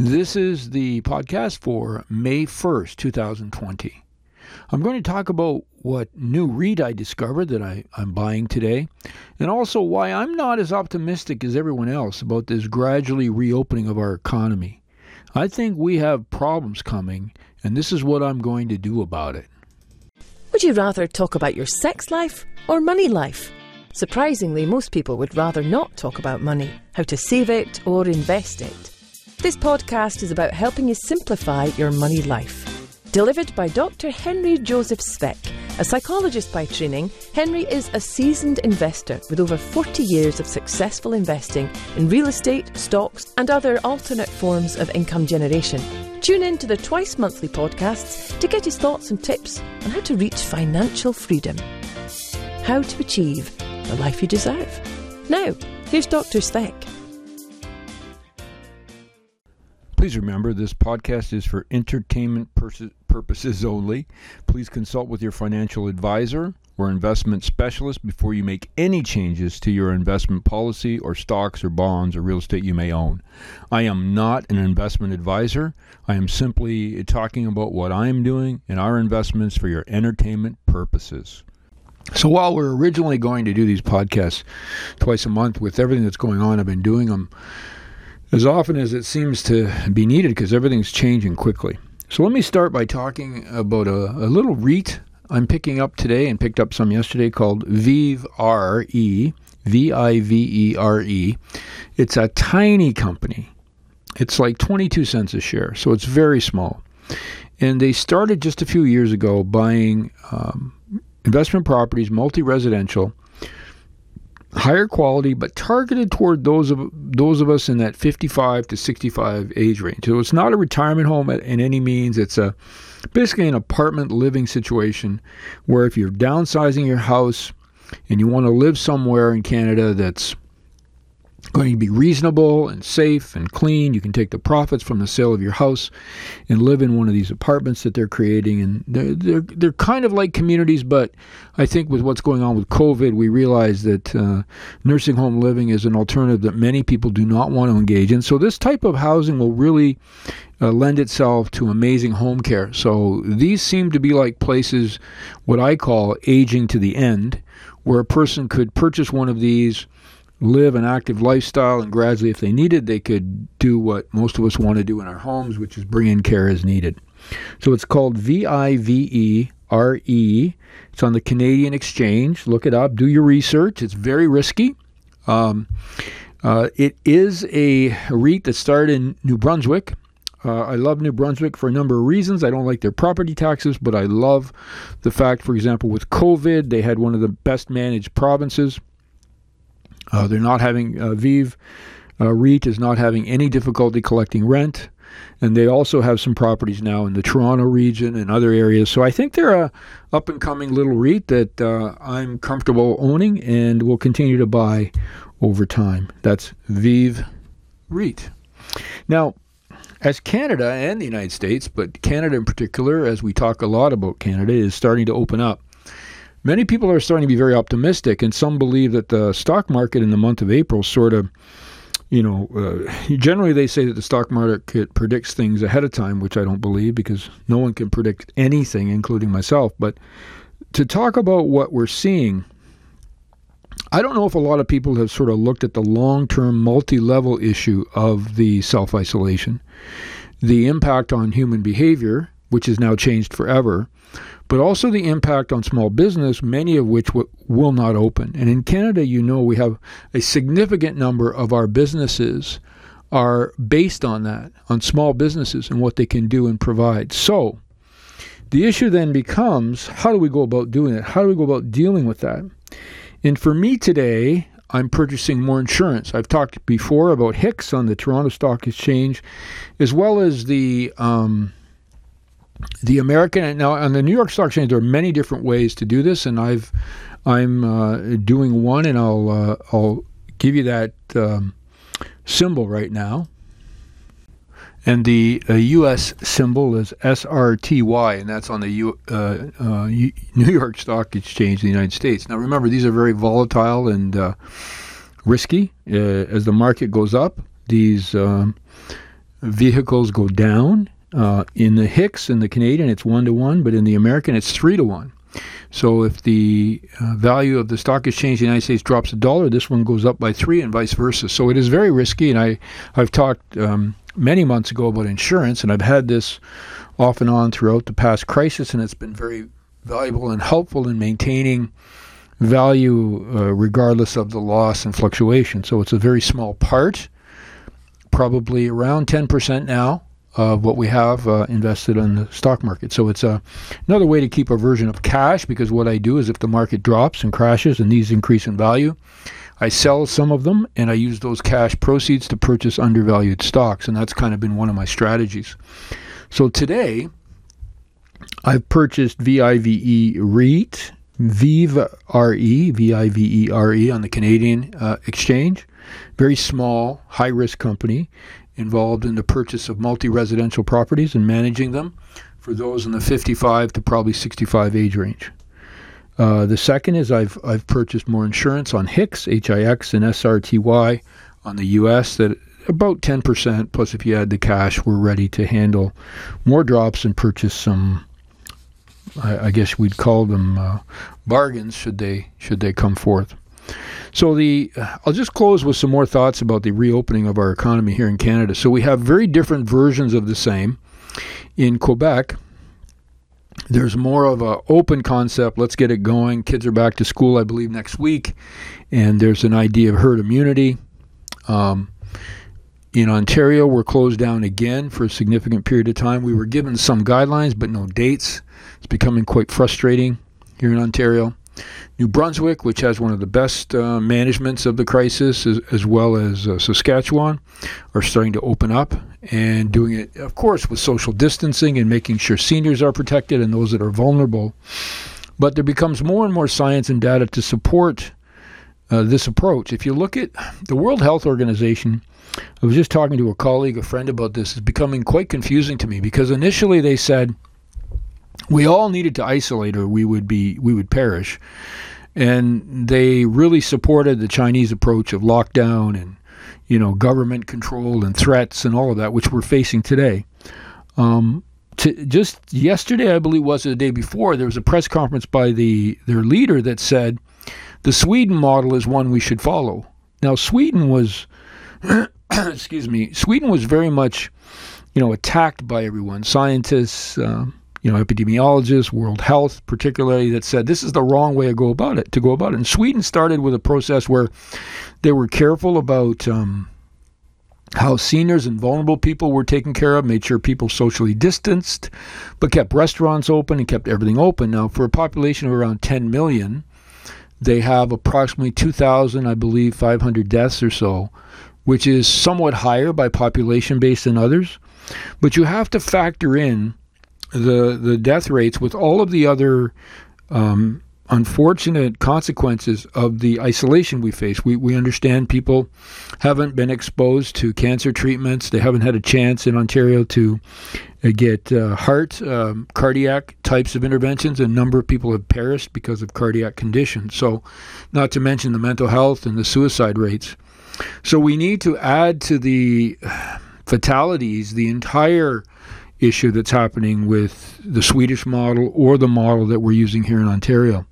This is the podcast for May 1st, 2020. I'm going to talk about what new REIT I discovered that I, I'm buying today, and also why I'm not as optimistic as everyone else about this gradually reopening of our economy. I think we have problems coming, and this is what I'm going to do about it. Would you rather talk about your sex life or money life? Surprisingly, most people would rather not talk about money, how to save it or invest it. This podcast is about helping you simplify your money life. Delivered by Dr. Henry Joseph Speck, a psychologist by training, Henry is a seasoned investor with over 40 years of successful investing in real estate, stocks, and other alternate forms of income generation. Tune in to the twice monthly podcasts to get his thoughts and tips on how to reach financial freedom. How to achieve the life you deserve. Now, here's Dr. Speck. Please remember this podcast is for entertainment pers- purposes only. Please consult with your financial advisor or investment specialist before you make any changes to your investment policy or stocks or bonds or real estate you may own. I am not an investment advisor. I am simply talking about what I am doing and our investments for your entertainment purposes. So while we're originally going to do these podcasts twice a month with everything that's going on, I've been doing them as often as it seems to be needed because everything's changing quickly. So let me start by talking about a, a little REIT I'm picking up today and picked up some yesterday called Vive V I V E R E. It's a tiny company. It's like 22 cents a share, so it's very small. And they started just a few years ago buying um, investment properties, multi residential, higher quality, but targeted toward those of those of us in that 55 to 65 age range. So it's not a retirement home in any means. It's a basically an apartment living situation where if you're downsizing your house and you want to live somewhere in Canada that's going to be reasonable and safe and clean. You can take the profits from the sale of your house and live in one of these apartments that they're creating. And they're, they're, they're kind of like communities, but I think with what's going on with COVID, we realize that uh, nursing home living is an alternative that many people do not want to engage in. So this type of housing will really uh, lend itself to amazing home care. So these seem to be like places, what I call aging to the end, where a person could purchase one of these live an active lifestyle, and gradually, if they needed, they could do what most of us want to do in our homes, which is bring in care as needed. So it's called V I V E R E. It's on the Canadian Exchange. Look it up. Do your research. It's very risky. Um, uh, it is a REIT that started in New Brunswick. Uh, I love New Brunswick for a number of reasons. I don't like their property taxes, but I love the fact, for example, with COVID, they had one of the best managed provinces. Uh, they're not having uh, Vive uh, REIT is not having any difficulty collecting rent, and they also have some properties now in the Toronto region and other areas. So I think they're a up and coming little REIT that uh, I'm comfortable owning and will continue to buy over time. That's Vive REIT. Now. As Canada and the United States, but Canada in particular, as we talk a lot about Canada, is starting to open up many people are starting to be very optimistic, and some believe that the stock market in the month of April sort of, you know, uh, generally they say that the stock market predicts things ahead of time, which I don't believe because no one can predict anything, including myself. But to talk about what we're seeing, I don't know if a lot of people have sort of looked at the long term, multi level issue of the self isolation, the impact on human behavior, which has now changed forever but also the impact on small business, many of which w- will not open. And in Canada, you know, we have a significant number of our businesses are based on that, on small businesses and what they can do and provide. So the issue then becomes how do we go about doing it? How do we go about dealing with that? And for me today, I'm purchasing more insurance. I've talked before about HIX on the Toronto Stock Exchange, as well as the um, the American now on the New York Stock Exchange, there are many different ways to do this, and I've I'm uh, doing one, and I'll uh, I'll give you that um, symbol right now. And the uh, U.S. symbol is SRTY, and that's on the U, uh, uh, New York Stock Exchange in the United States. Now, remember, these are very volatile and uh, risky. as the market goes up, these um, vehicles go down. Uh, in the HIX, in the Canadian, it's one to one, but in the American, it's three to one. So if the uh, value of the stock exchange in the United States drops a dollar, this one goes up by three, and vice versa. So it is very risky. And I, I've talked um, many months ago about insurance, and I've had this off and on throughout the past crisis, and it's been very valuable and helpful in maintaining value uh, regardless of the loss and fluctuation. So it's a very small part, probably around 10% now of what we have uh, invested in the stock market. So it's a, another way to keep a version of cash because what I do is if the market drops and crashes and these increase in value, I sell some of them and I use those cash proceeds to purchase undervalued stocks. And that's kind of been one of my strategies. So today, I've purchased VIVE REIT, Vive RE, V I V E R E on the Canadian uh, exchange. Very small, high risk company involved in the purchase of multi residential properties and managing them for those in the 55 to probably 65 age range. Uh, the second is I've I've purchased more insurance on HIX, HIX, and SRTY on the U.S. that about 10%. Plus, if you add the cash, we're ready to handle more drops and purchase some. I, I guess we'd call them uh, bargains should they should they come forth. So the I'll just close with some more thoughts about the reopening of our economy here in Canada. So we have very different versions of the same. In Quebec, there's more of a open concept. Let's get it going. Kids are back to school, I believe, next week, and there's an idea of herd immunity. Um, in Ontario, we're closed down again for a significant period of time. We were given some guidelines, but no dates. It's becoming quite frustrating here in Ontario. New Brunswick, which has one of the best uh, managements of the crisis, as, as well as uh, Saskatchewan, are starting to open up and doing it, of course, with social distancing and making sure seniors are protected and those that are vulnerable. But there becomes more and more science and data to support uh, this approach. If you look at the World Health Organization, I was just talking to a colleague, a friend about this. It's becoming quite confusing to me because initially they said we all needed to isolate or we would be we would perish. And they really supported the Chinese approach of lockdown and you know government control and threats and all of that which we're facing today. Um, to, just yesterday I believe was the day before there was a press conference by the their leader that said the Sweden model is one we should follow. Now Sweden was excuse me Sweden was very much you know attacked by everyone scientists um, you know, epidemiologists, World Health particularly, that said this is the wrong way to go about it. To go about it, and Sweden started with a process where they were careful about um, how seniors and vulnerable people were taken care of, made sure people socially distanced, but kept restaurants open and kept everything open. Now, for a population of around 10 million, they have approximately 2,000, I believe, 500 deaths or so, which is somewhat higher by population base than others. But you have to factor in the the death rates with all of the other um, unfortunate consequences of the isolation we face. We we understand people haven't been exposed to cancer treatments. They haven't had a chance in Ontario to uh, get uh, heart, um, cardiac types of interventions. A number of people have perished because of cardiac conditions. So, not to mention the mental health and the suicide rates. So we need to add to the fatalities the entire issue that's happening with the Swedish model or the model that we're using here in Ontario.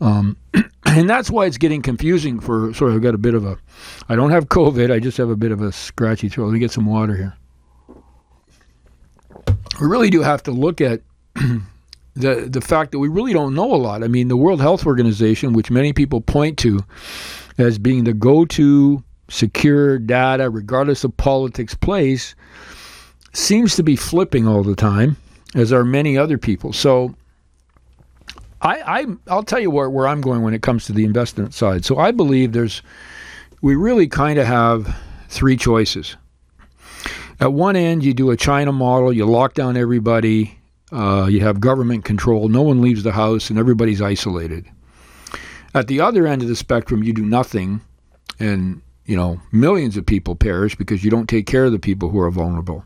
Um, and that's why it's getting confusing for. Sorry, I've got a bit of a. I don't have COVID. I just have a bit of a scratchy throat. Let me get some water here. We really do have to look at the the fact that we really don't know a lot. I mean, the World Health Organization, which many people point to as being the go-to secure data, regardless of politics, place seems to be flipping all the time, as are many other people. So I, I I'll tell you where, where I'm going when it comes to the investment side. So I believe there's we really kind of have three choices. At one end, you do a China model, you lock down everybody, uh, you have government control, no one leaves the house, and everybody's isolated. At the other end of the spectrum, you do nothing, and you know millions of people perish because you don't take care of the people who are vulnerable.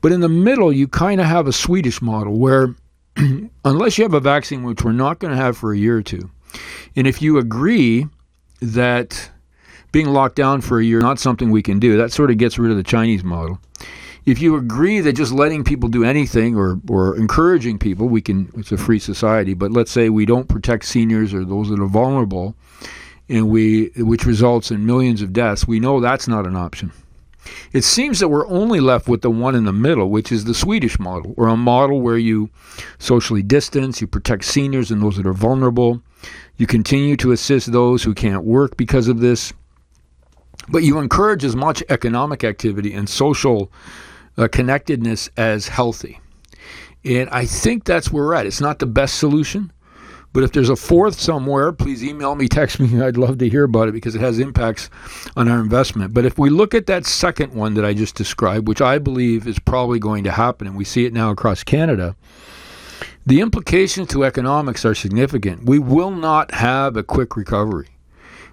But in the middle, you kind of have a Swedish model where, unless you have a vaccine, which we're not going to have for a year or two, and if you agree that being locked down for a year is not something we can do, that sort of gets rid of the Chinese model. if you agree that just letting people do anything or, or encouraging people, we can, it's a free society, but let's say we don't protect seniors or those that are vulnerable, and we, which results in millions of deaths, we know that's not an option. It seems that we're only left with the one in the middle, which is the Swedish model, or a model where you socially distance, you protect seniors and those that are vulnerable, you continue to assist those who can't work because of this, but you encourage as much economic activity and social uh, connectedness as healthy. And I think that's where we're at. It's not the best solution, but if there's a fourth somewhere, please email me, text me. I'd love to hear about it because it has impacts on our investment. But if we look at that second one that I just described, which I believe is probably going to happen, and we see it now across Canada, the implications to economics are significant. We will not have a quick recovery.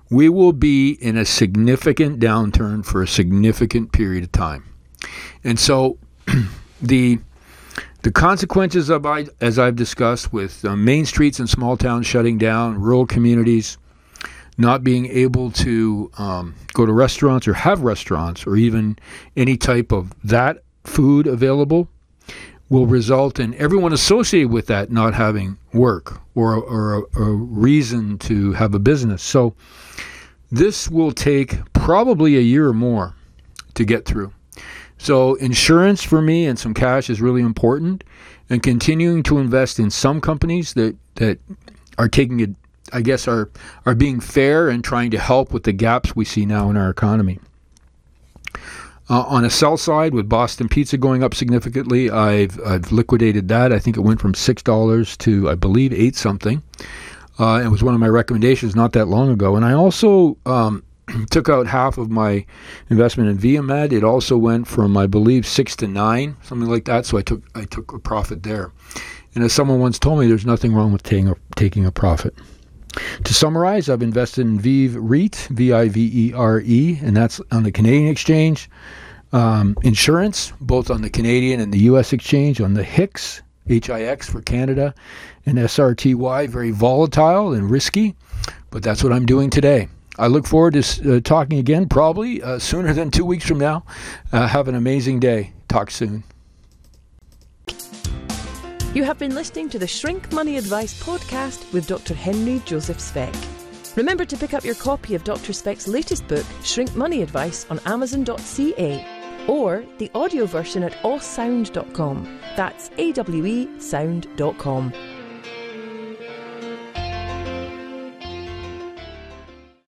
We will be in a significant downturn for a significant period of time. And so the the consequences of as I've discussed with uh, main streets and small towns shutting down, rural communities not being able to um, go to restaurants or have restaurants or even any type of that food available will result in everyone associated with that not having work or, or a, a reason to have a business. So this will take probably a year or more to get through. So insurance for me and some cash is really important, and continuing to invest in some companies that that are taking it, I guess, are are being fair and trying to help with the gaps we see now in our economy. Uh, on a sell side, with Boston Pizza going up significantly, I've I've liquidated that. I think it went from six dollars to I believe eight something. Uh, it was one of my recommendations not that long ago, and I also um, took out half of my investment in Viemed. It also went from I believe six to nine, something like that. So I took I took a profit there. And as someone once told me, there's nothing wrong with taking a, taking a profit. To summarize, I've invested in Vive REIT, V I V E R E, and that's on the Canadian exchange. Um, insurance, both on the Canadian and the U.S. exchange, on the HIX, H-I-X for Canada, and SRTY, very volatile and risky, but that's what I'm doing today. I look forward to uh, talking again, probably uh, sooner than two weeks from now. Uh, have an amazing day. Talk soon. You have been listening to the Shrink Money Advice podcast with Dr. Henry Joseph Speck. Remember to pick up your copy of Dr. Speck's latest book, Shrink Money Advice, on Amazon.ca or the audio version at awesound.com. That's A W E sound.com.